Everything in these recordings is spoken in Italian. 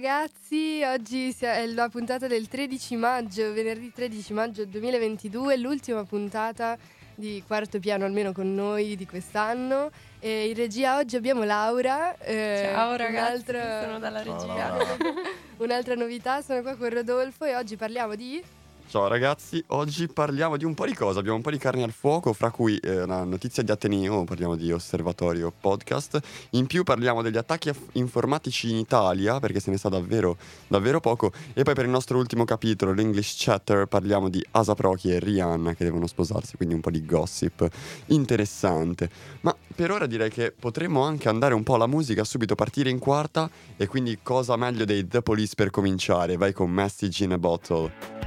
Ragazzi, oggi è la puntata del 13 maggio, venerdì 13 maggio 2022, l'ultima puntata di quarto piano almeno con noi di quest'anno. E in regia oggi abbiamo Laura. Eh, Ciao ragazzi, sono dalla regia. un'altra novità, sono qua con Rodolfo e oggi parliamo di... Ciao ragazzi, oggi parliamo di un po' di cose, abbiamo un po' di carne al fuoco, fra cui eh, una notizia di Ateneo, parliamo di Osservatorio Podcast, in più parliamo degli attacchi informatici in Italia, perché se ne sa davvero, davvero poco, e poi per il nostro ultimo capitolo, l'English Chatter, parliamo di Asa Prochi e Rihanna che devono sposarsi, quindi un po' di gossip interessante. Ma per ora direi che potremmo anche andare un po' alla musica, subito partire in quarta, e quindi cosa meglio dei The Police per cominciare, vai con Message in a Bottle.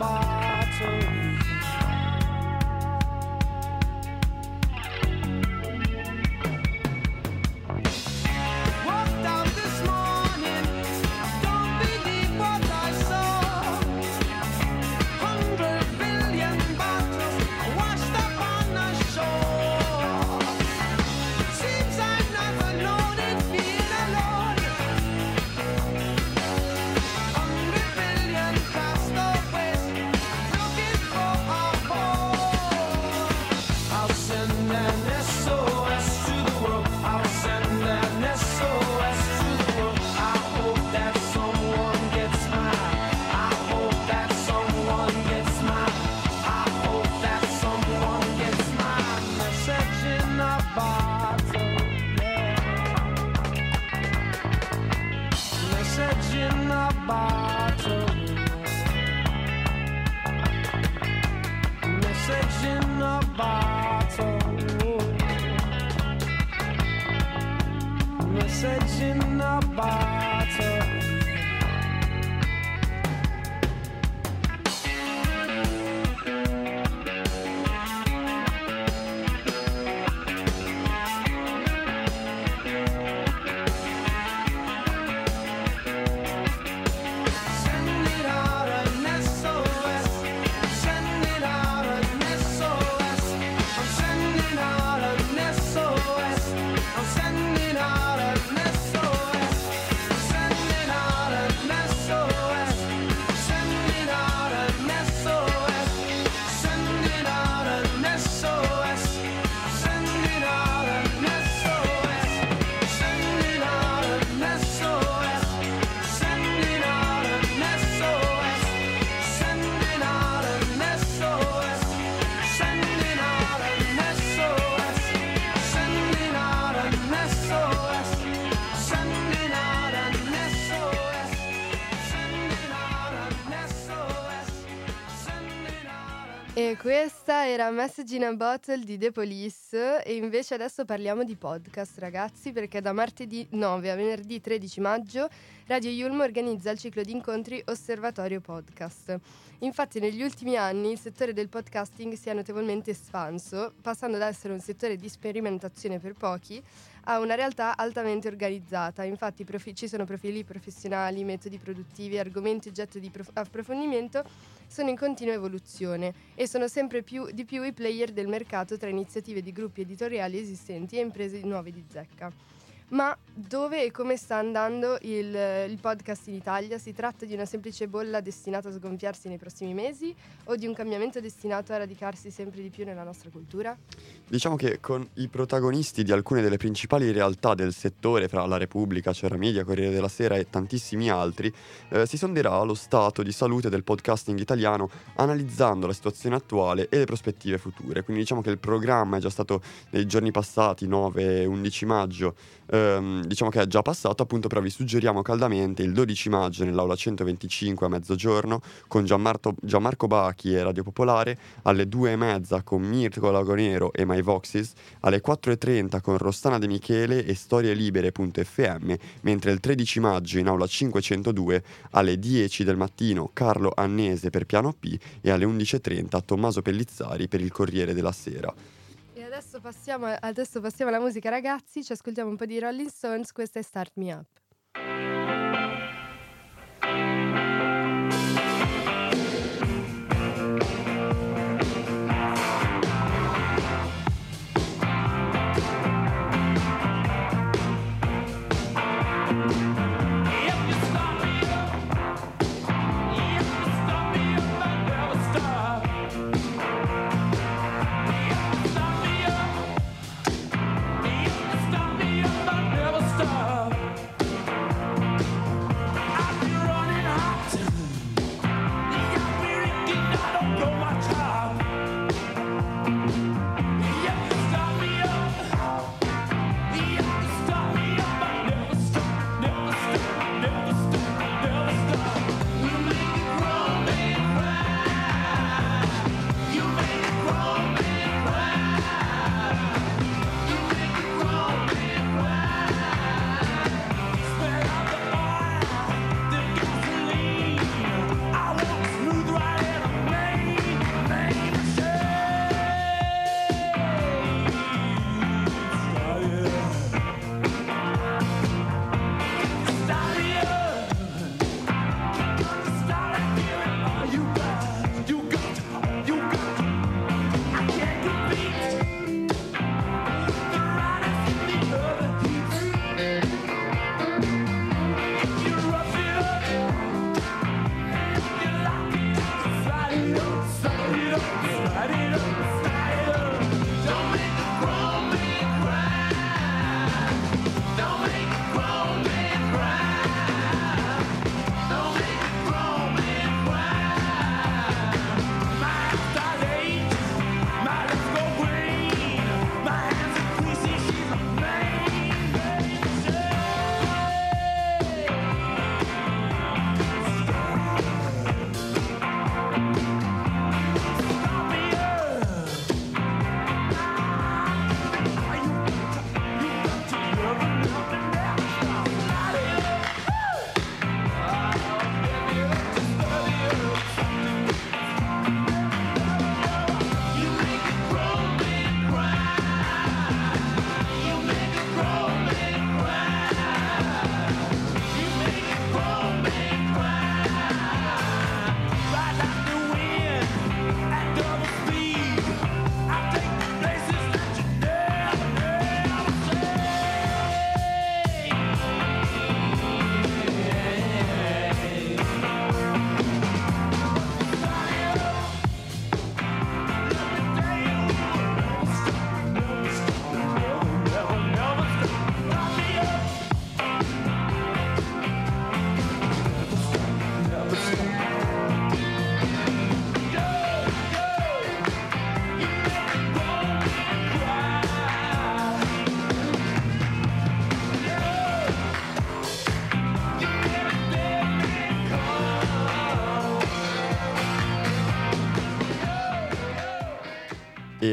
bar. bar. Era Message in a Bottle di The Police e invece adesso parliamo di podcast ragazzi perché da martedì 9 a venerdì 13 maggio Radio Yulm organizza il ciclo di incontri Osservatorio Podcast. Infatti negli ultimi anni il settore del podcasting si è notevolmente espanso, passando ad essere un settore di sperimentazione per pochi a una realtà altamente organizzata. Infatti profi- ci sono profili professionali, metodi produttivi, argomenti oggetto di prof- approfondimento sono in continua evoluzione e sono sempre più, di più i player del mercato tra iniziative di gruppi editoriali esistenti e imprese nuove di zecca. Ma dove e come sta andando il, il, podcast in Italia? Si tratta di una semplice bolla destinata a sgonfiarsi nei prossimi mesi o di un cambiamento destinato a radicarsi sempre di più nella nostra cultura? Diciamo che con i protagonisti di alcune delle principali realtà del settore, fra La Repubblica, C'era Media, Corriere della Sera e tantissimi altri, eh, si sonderà lo stato di salute del podcasting italiano analizzando la situazione attuale e le prospettive future. Quindi diciamo che il programma è già stato nei giorni passati, 9 e 11 maggio, ehm, diciamo che è già passato, appunto però vi suggeriamo caldamente il 12 maggio nell'aula 125 a mezzogiorno con Gianmarco, Gianmarco Bachi e Radio Popolare, alle 2 e mezza con Mirko Lagonero e My Voxes, alle 4.30 con Rossana De Michele e storielibere.fm, mentre il 13 maggio in aula 502 alle 10 del mattino Carlo Annese per Piano P e alle 11.30 Tommaso Pellizzari per il Corriere della Sera. Adesso passiamo, adesso passiamo alla musica, ragazzi. Ci ascoltiamo un po' di Rolling Stones. Questa è Start Me Up.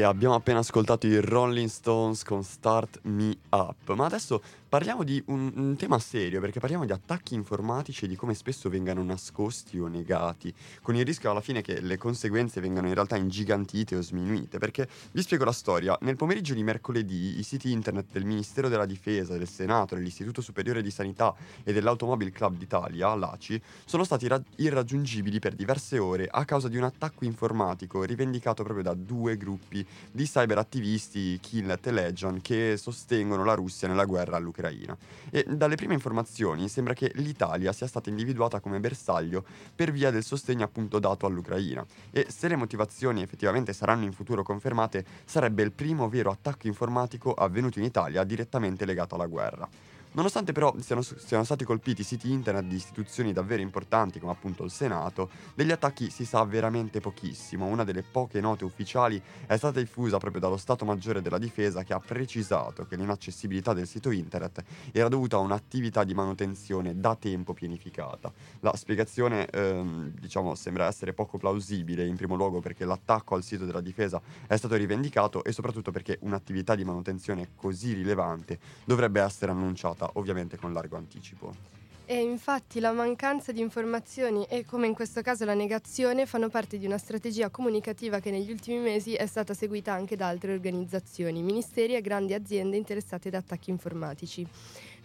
Abbiamo appena ascoltato i Rolling Stones con Start Me Up. Ma adesso Parliamo di un, un, tema serio perché parliamo di attacchi informatici e di come spesso vengano nascosti o negati, con il rischio alla fine che le conseguenze vengano in realtà ingigantite o sminuite. Perché vi spiego la storia: nel pomeriggio di mercoledì i siti internet del Ministero della Difesa, del Senato, dell'Istituto Superiore di Sanità e dell'Automobile Club d'Italia, l'ACI, sono stati ra- irraggiungibili per diverse ore a causa di un attacco informatico rivendicato proprio da due gruppi di cyberattivisti, Killnet e Legion, che sostengono la Russia nella guerra all'Ucraina dell'Ucraina. E dalle prime informazioni sembra che l'Italia sia stata individuata come bersaglio per via del sostegno appunto dato all'Ucraina. E se le motivazioni effettivamente saranno in futuro confermate, sarebbe il primo vero attacco informatico avvenuto in Italia direttamente legato alla guerra. Nonostante però siano, siano, stati colpiti siti internet di istituzioni davvero importanti come appunto il Senato, degli attacchi si sa veramente pochissimo. Una delle poche note ufficiali è stata diffusa proprio dallo Stato Maggiore della Difesa che ha precisato che l'inaccessibilità del sito internet era dovuta a un'attività di manutenzione da tempo pianificata. La spiegazione ehm, diciamo sembra essere poco plausibile in primo luogo perché l'attacco al sito della Difesa è stato rivendicato e soprattutto perché un'attività di manutenzione così rilevante dovrebbe essere annunciata fatta ovviamente con largo anticipo. E infatti la mancanza di informazioni e come in questo caso la negazione fanno parte di una strategia comunicativa che negli ultimi mesi è stata seguita anche da altre organizzazioni, ministeri e grandi aziende interessate da attacchi informatici.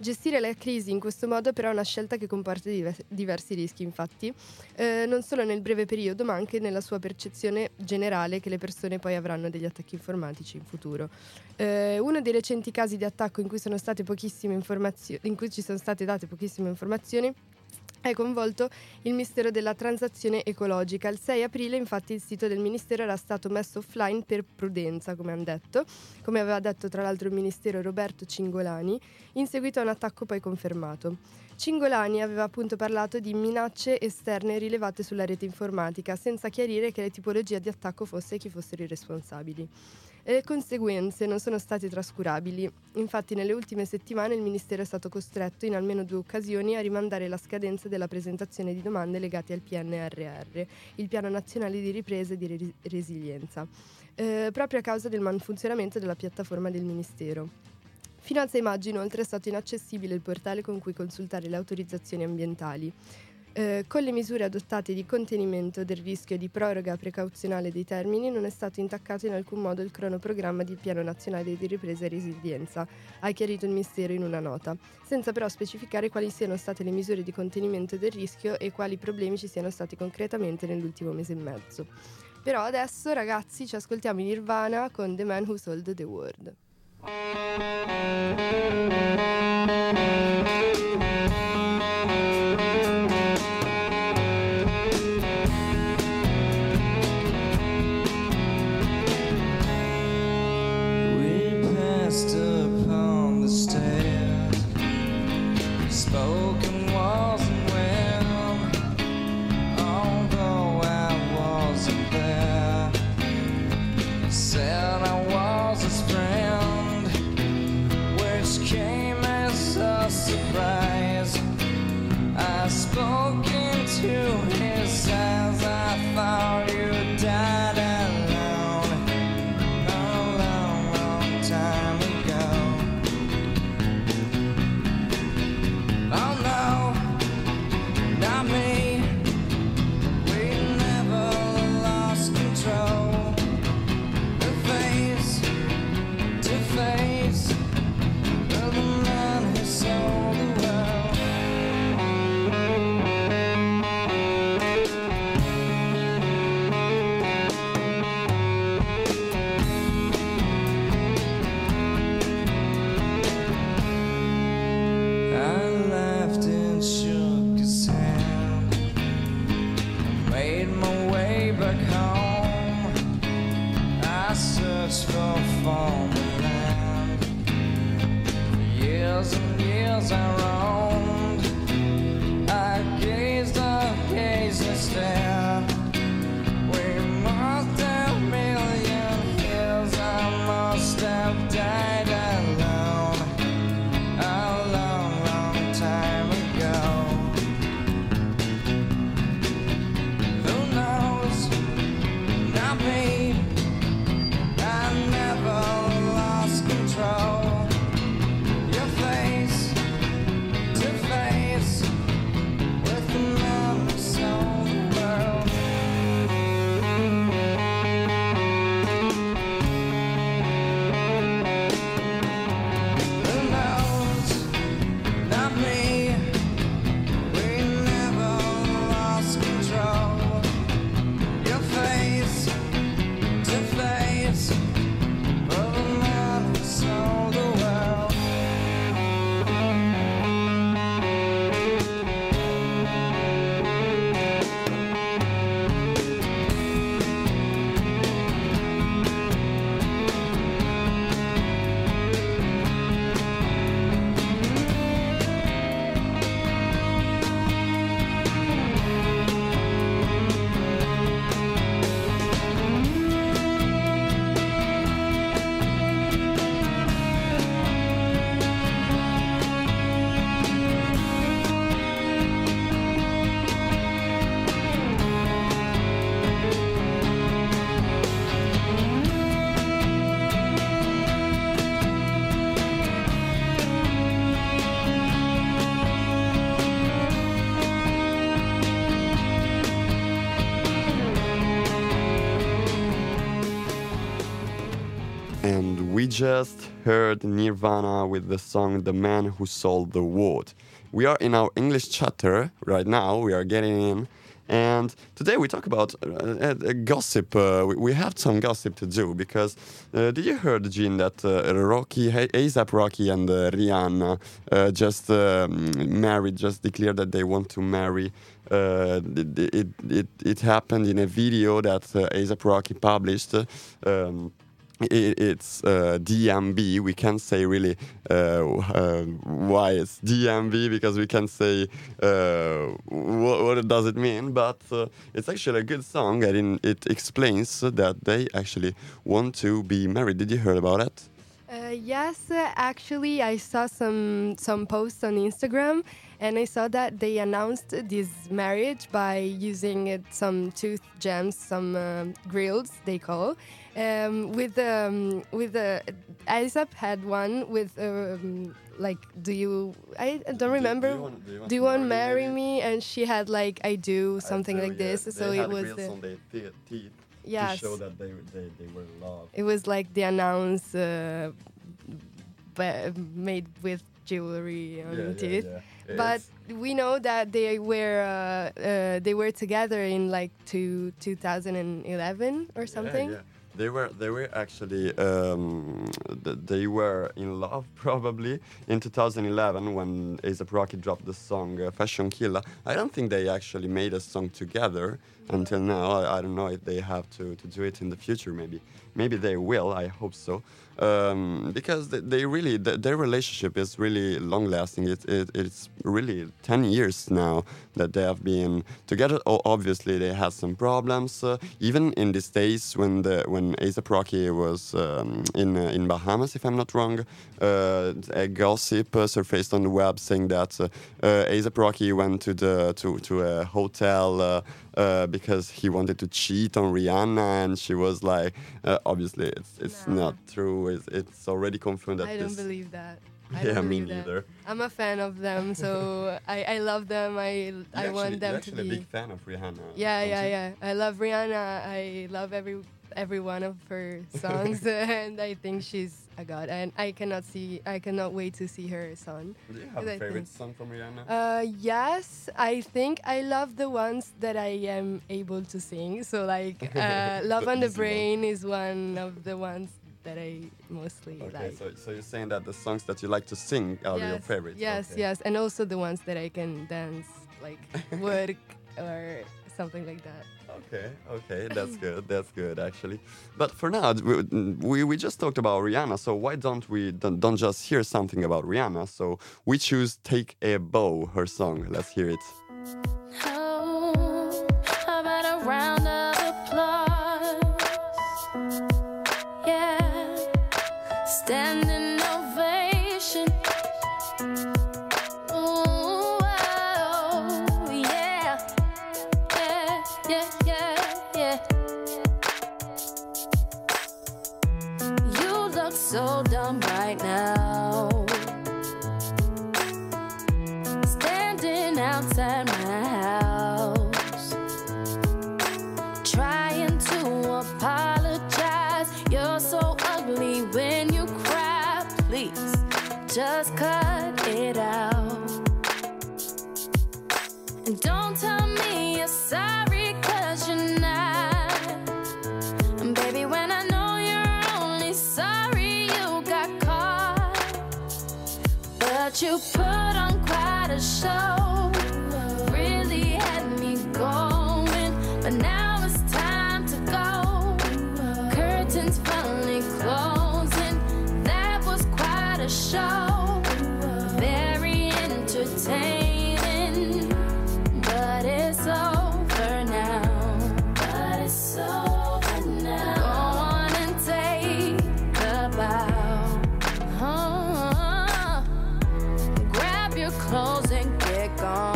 Gestire la crisi in questo modo però è una scelta che comporta diversi rischi, infatti, eh, non solo nel breve periodo ma anche nella sua percezione generale che le persone poi avranno degli attacchi informatici in futuro. Eh, uno dei recenti casi di attacco in cui, in cui ci sono state date pochissime informazioni è coinvolto il Ministero della Transazione Ecologica. Il 6 aprile infatti il sito del Ministero era stato messo offline per prudenza, come hanno detto, come aveva detto tra l'altro il Ministero Roberto Cingolani, in seguito a un attacco poi confermato. Cingolani aveva appunto parlato di minacce esterne rilevate sulla rete informatica, senza chiarire che le tipologie di attacco fosse e chi fossero i responsabili e le conseguenze non sono state trascurabili. Infatti nelle ultime settimane il Ministero è stato costretto in almeno due occasioni a rimandare la scadenza della presentazione di domande legate al PNRR, il Piano Nazionale di Ripresa e di re- Resilienza, eh, proprio a causa del malfunzionamento della piattaforma del Ministero. Fino al 6 maggio inoltre è stato inaccessibile il portale con cui consultare le autorizzazioni ambientali. Eh, con le misure adottate di contenimento del rischio di proroga precauzionale dei termini non è stato intaccato in alcun modo il cronoprogramma del Piano Nazionale di Ripresa e Resilienza, ha chiarito il Ministero in una nota, senza però specificare quali siano state le misure di contenimento del rischio e quali problemi ci siano stati concretamente nell'ultimo mese e mezzo. Però adesso ragazzi ci ascoltiamo in Nirvana con The Man Who Sold the World. We just heard Nirvana with the song The Man Who Sold the World. We are in our English chapter right now, we are getting in. And today we talk about uh, uh, gossip. Uh, we, we, have some gossip to do because uh, did you heard, Jean, that uh, Rocky, ASAP Rocky and uh, Rihanna just um, married, just declared that they want to marry. It, it, it, it, happened in a video that ASAP Rocky published. Um, it's uh, DMB. We can't say really uh, uh, why it's DMB because we can't say uh, what, what does it mean. But it's actually a good song and it explains that they actually want to be married. Did you hear about it? Yes, actually, I saw some some posts on Instagram, and I saw that they announced this marriage by using some tooth gems, some grills they call, um, with um, with the uh, ASAP had one with um, like do you I don't remember do, do you want, do you want, do you want marry me? me and she had like I do something do, like yeah. this so it was the teeth yes. to show that they, they, they were in love. It was like the announce uh, made with jewelry on yeah, teeth. Yeah. But we know that they were uh, uh, they were together in like to 2011 or something. Yeah, They were they were actually um, they were in love probably in 2011 when ASAP Rocky dropped the song uh, Fashion Killer. I don't think they actually made a song together until now. I, I, don't know if they have to, to do it in the future. Maybe maybe they will. I hope so um, because they really their relationship is really long lasting. It, it, it's really ten years now that they have been together. Obviously, they had some problems. Uh, even in these days when the when ASAP Rocky was um, in uh, in Bahamas, if I'm not wrong, uh, a gossip uh, surfaced on the web saying that uh, uh, ASAP Rocky went to the to to a hotel. Because he wanted to cheat on Rihanna, and she was like, uh, obviously it's it's nah. not true. It's, it's already confirmed that. I don't believe that. I yeah, me neither. That. I'm a fan of them, so I, I love them. I you I actually, want them to be. a big fan of Rihanna. Yeah, yeah, yeah. I love Rihanna. I love every every one of her songs, and I think she's a god. And I cannot see, I cannot wait to see her son. Do you have a I favorite song from Rihanna? Uh, yes, I think I love the ones that I am able to sing. So like, uh, "Love on the Brain" one. is one of the ones that I mostly okay, like. so, so you're saying that the songs that you like to sing are yes, your favorites? Yes, okay. yes, and also the ones that I can dance, like work or something like that. Okay, okay, that's good. That's good actually. But for now, we, we just talked about Rihanna, so why don't we don't, don't just hear something about Rihanna? So we choose "Take a Bow," her song. Let's hear it. just cut it out. And don't tell me you're sorry, cause you're not. And baby, when I know you're only sorry you got caught, but you put on quite a show. and get gone.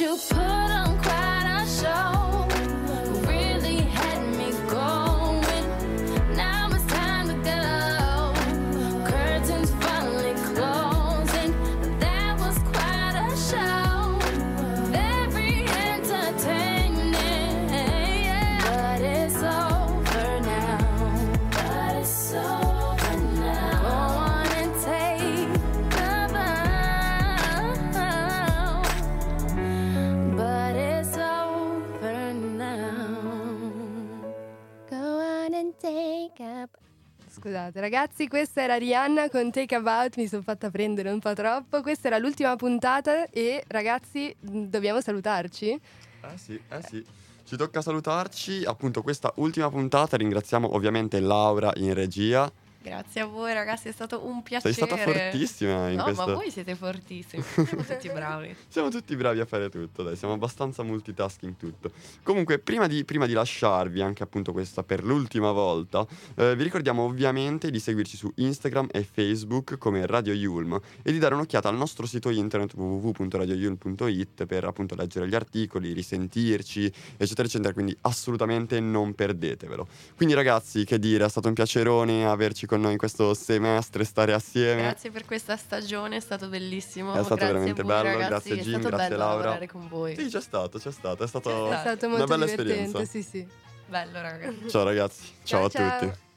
you put Scusate ragazzi, questa era Rihanna con Take About, mi sono fatta prendere un po' troppo. Questa era l'ultima puntata e ragazzi dobbiamo salutarci. Eh sì, eh sì. Ci tocca salutarci, appunto questa ultima puntata, ringraziamo ovviamente Laura in regia Grazie a voi ragazzi, è stato un piacere. Sei stata fortissima in no, questo... ma voi siete fortissimi, siamo tutti bravi. siamo tutti bravi a fare tutto, dai, siamo abbastanza multitasking tutto. Comunque, prima di, prima di lasciarvi, anche appunto questa per l'ultima volta, eh, vi ricordiamo ovviamente di seguirci su Instagram e Facebook come Radio Yulm e di dare un'occhiata al nostro sito internet www.radioyulm.it per appunto leggere gli articoli, risentirci, eccetera, eccetera, quindi assolutamente non perdetevelo. Quindi ragazzi, che dire, è stato un piacerone averci con noi in questo semestre, stare assieme. Grazie per questa stagione, è stato bellissimo. È stato grazie veramente voi, bello, ragazzi, grazie Jim, grazie Laura. con voi. Sì, c'è stato, c'è stato, è stato, è stato una molto bella esperienza. Sì, sì. Bello, ragazzi. Ciao ragazzi, ciao, ciao a ciao. tutti.